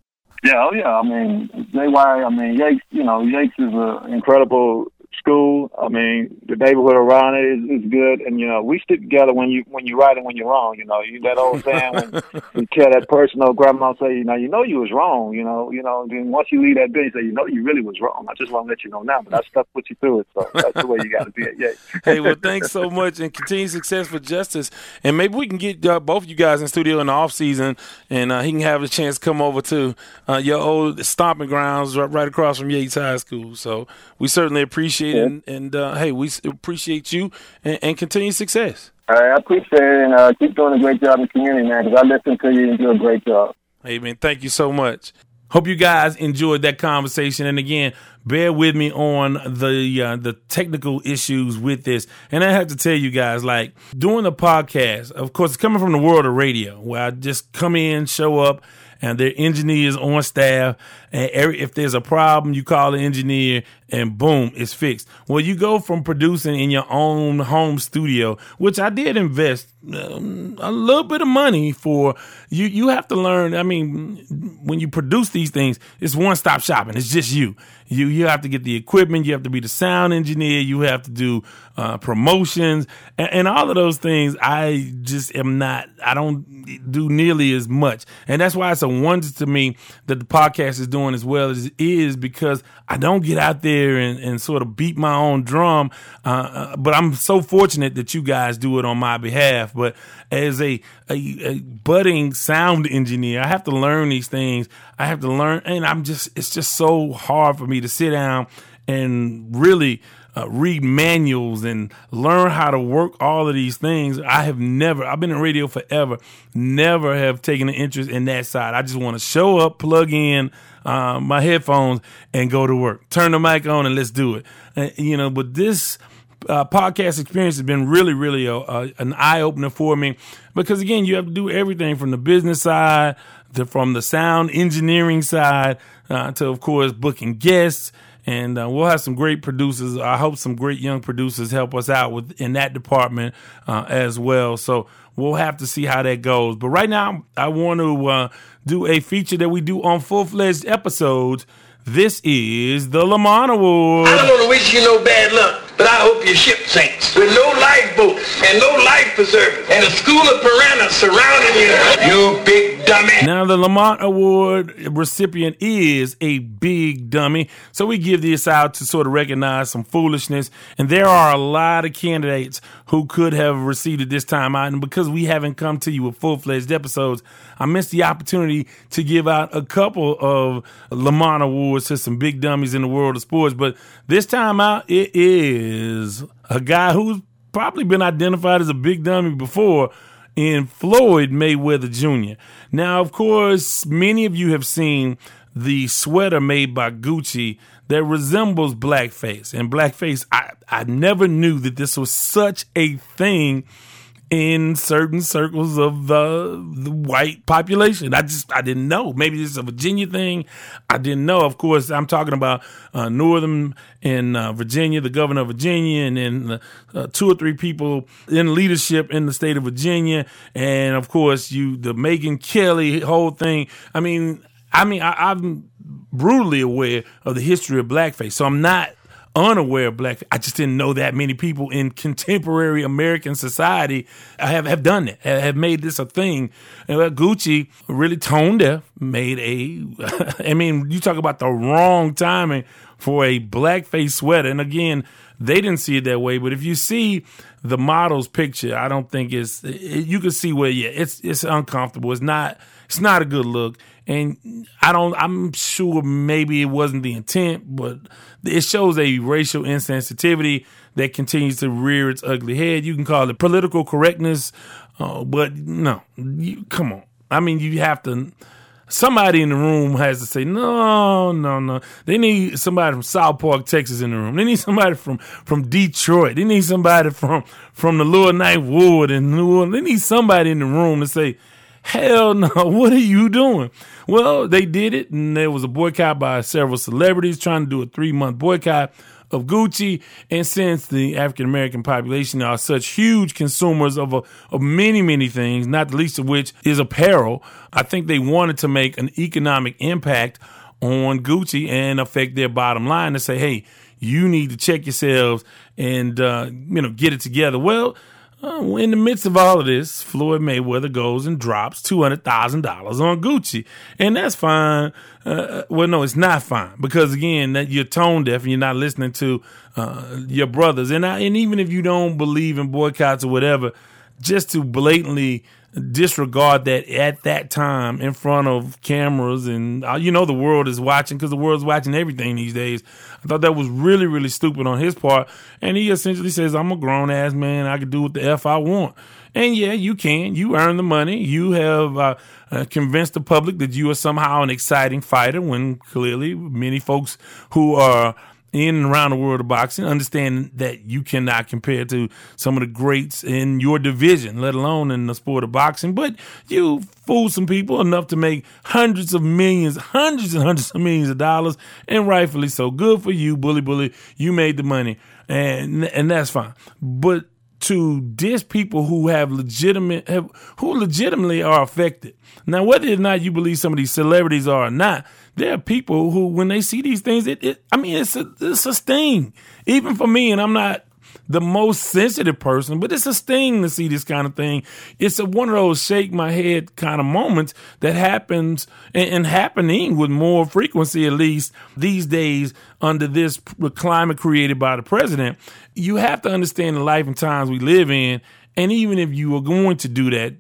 Yeah, oh yeah. I mean, JY. I mean, Yates. You know, Yates is an incredible school. I mean, the neighborhood around it is, is good, and you know, we stick together when you when you're right and when you're wrong. You know, you that old saying when you (laughs) tell that person or grandma say, you know, you know you was wrong. You know, you know. Then once you leave that building, you say, you know, you really was wrong. I just want to let you know now, but I stuck with you through it. So that's the way you got to be. Yeah. (laughs) hey, well, thanks so much, and continued success for Justise. And maybe we can get uh, both of you guys in studio in the off season, and uh, he can have a chance to come over to uh, your old stomping grounds right, right across from Yates High School. So we certainly appreciate it, and, and uh, hey, we appreciate you and, and continued success. All right, I appreciate it, and uh, keep doing a great job in the community, man. Because I listen to you and do a great job. Hey, man, thank you so much. Hope you guys enjoyed that conversation. And again, bear with me on the uh, the technical issues with this. And I have to tell you guys, like doing the podcast, of course, it's coming from the world of radio, where I just come in, show up, and their engineers on staff. And every, if there's a problem, you call the engineer and boom, it's fixed. Well, you go from producing in your own home studio, which I did invest um, a little bit of money for. You you have to learn. I mean, when you produce these things, it's one stop shopping. It's just you. You you have to get the equipment. You have to be the sound engineer. You have to do uh, promotions and, and all of those things. I just am not. I don't do nearly as much, and that's why it's a wonder to me that the podcast is doing as well as it is because I don't get out there and, and sort of beat my own drum. Uh, uh, but I'm so fortunate that you guys do it on my behalf. But as a, a, a budding sound engineer, I have to learn these things. I have to learn, and I'm just, it's just so hard for me to sit down and really uh, read manuals and learn how to work all of these things. I have never, I've been in radio forever, never have taken an interest in that side. I just want to show up, plug in uh, my headphones, and go to work. Turn the mic on and let's do it. You know, but this uh, podcast experience has been really, really a, a, an eye opener for me because again, you have to do everything from the business side to from the sound engineering side uh, to, of course, booking guests. And uh, we'll have some great producers. I hope some great young producers help us out with in that department uh, as well. So we'll have to see how that goes. But right now, I want to uh, do a feature that we do on full fledged episodes. This is the Lamont Award. I don't want to wish you no bad luck, but I hope your ship sinks with no lifeboat and no life preserver and a school of piranhas surrounding you. You big dummy. Now, the Lamont Award recipient is a big dummy. So we give this out to sort of recognize some foolishness. And there are a lot of candidates who could have received it this time out. And because we haven't come to you with full fledged episodes, I missed the opportunity to give out a couple of Lamont Awards to some big dummies in the world of sports. But this time out, it is a guy who's probably been identified as a big dummy before in Floyd Mayweather Jr. Now, of course, many of you have seen the sweater made by Gucci that resembles blackface. And blackface, I, I never knew that this was such a thing in certain circles of the, the white population. I just I didn't know. Maybe this is a Virginia thing. I didn't know. Of course, I'm talking about uh, Northam in uh, Virginia, the governor of Virginia, and then uh, two or three people in leadership in the state of Virginia, and of course you the Megyn Kelly whole thing. I mean, I mean I, I'm brutally aware of the history of blackface, so I'm not unaware of black. I just didn't know that many people in contemporary American society have, have done it, have made this a thing. And Gucci, really tone deaf, made a, (laughs) I mean, you talk about the wrong timing for a blackface sweater. And again, they didn't see it that way. But if you see the model's picture, I don't think it's, it, you can see where, yeah, it's, it's uncomfortable. It's not, it's not a good look. And I don't, I'm sure maybe it wasn't the intent, but it shows a racial insensitivity that continues to rear its ugly head. You can call it political correctness, uh, but no, you, come on. I mean, you have to, somebody in the room has to say, no, no, no. They need somebody from South Park, Texas in the room. They need somebody from, from Detroit. They need somebody from, from the Lower Ninth Ward in New Orleans. They need somebody in the room to say, Hell no. (laughs) What are you doing? Well, they did it, and there was a boycott by several celebrities trying to do a three month boycott of Gucci. And since the African American population are such huge consumers of, a, of many, many things, not the least of which is apparel, I think they wanted to make an economic impact on Gucci and affect their bottom line to say, hey, you need to check yourselves and, uh, you know, get it together. Well, uh, in the midst of all of this, Floyd Mayweather goes and drops two hundred thousand dollars on Gucci, and that's fine. Uh, well, no, it's not fine. Because again, that you're tone deaf and you're not listening to uh, your brothers, and I, and even if you don't believe in boycotts or whatever, just to blatantly disregard that at that time in front of cameras and uh, you know the world is watching because the world's watching everything these days. I thought that was really really stupid on his part. And he essentially says i'm a grown-ass man. I can do what the f i want. And yeah you can. You earn the money. You have uh, uh, convinced the public that you are somehow an exciting fighter when clearly many folks who are in and around the world of boxing, understand that you cannot compare to some of the greats in your division, let alone in the sport of boxing. But you fool some people enough to make hundreds of millions, hundreds and hundreds of millions of dollars, and rightfully so. Good for you, bully bully. You made the money, and and that's fine. But to diss people who have legitimate have, who legitimately are affected. Now, whether or not you believe some of these celebrities are or not, there are people who, when they see these things, it, it I mean, it's a, it's a sting. Even for me, and I'm not the most sensitive person, but it's a sting to see this kind of thing. It's a, one of those shake my head kind of moments that happens and, and happening with more frequency, at least these days, under this climate created by the president. You have to understand the life and times we live in. And even if you are going to do that,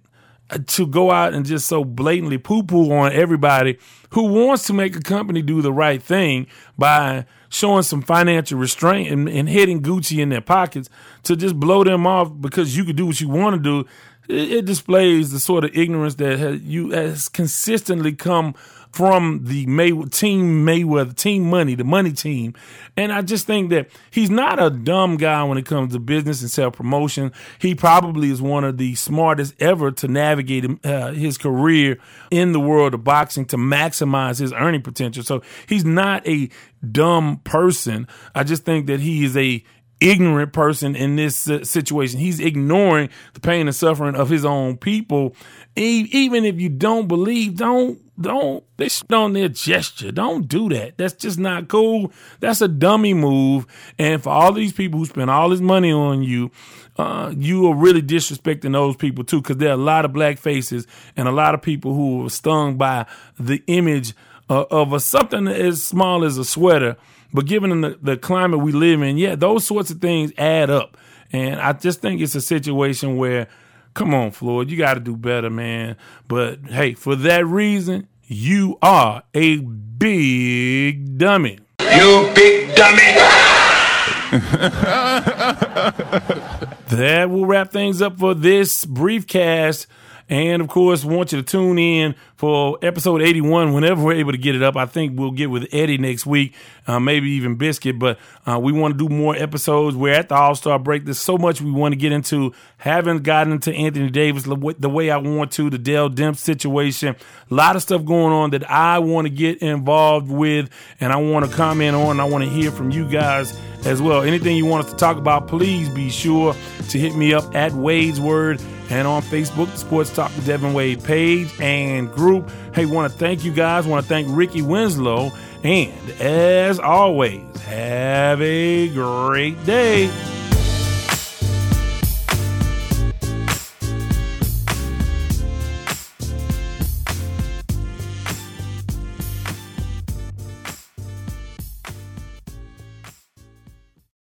uh, to go out and just so blatantly poo poo on everybody who wants to make a company do the right thing by showing some financial restraint and, and hitting Gucci in their pockets to just blow them off because you could do what you want to do. It, it displays the sort of ignorance that has, you has consistently come from the May team Mayweather team money, the money team. And I just think that he's not a dumb guy when it comes to business and self promotion. He probably is one of the smartest ever to navigate uh, his career in the world of boxing to maximize his earning potential. So he's not a dumb person. I just think that he is a ignorant person in this uh, situation. He's ignoring the pain and suffering of his own people. Even if you don't believe, don't don't they on their gesture. Don't do that. That's just not cool. That's a dummy move. And for all these people who spend all this money on you, uh, you are really disrespecting those people too, because there are a lot of black faces and a lot of people who are stung by the image uh, of a something as small as a sweater but given the, the climate we live in, yeah, those sorts of things add up. And I just think it's a situation where, come on, Floyd, you got to do better, man. But hey, for that reason, you are a big dummy. You big dummy. (laughs) that will wrap things up for this brief cast. And of course, want you to tune in for episode 81 whenever we're able to get it up. I think we'll get with Eddie next week, uh, maybe even Biscuit, but uh, we want to do more episodes. We're at the All Star break. There's so much we want to get into. Haven't gotten into Anthony Davis the way I want to, the Dell Demps situation. A lot of stuff going on that I want to get involved with and I want to comment on. I want to hear from you guys as well. Anything you want us to talk about, please be sure to hit me up at Wade's Word and on Facebook, the Sports Talk with Devin Wade page and group. Hey, want to thank you guys. Want to thank Rickie Winslow. And as always, have a great day.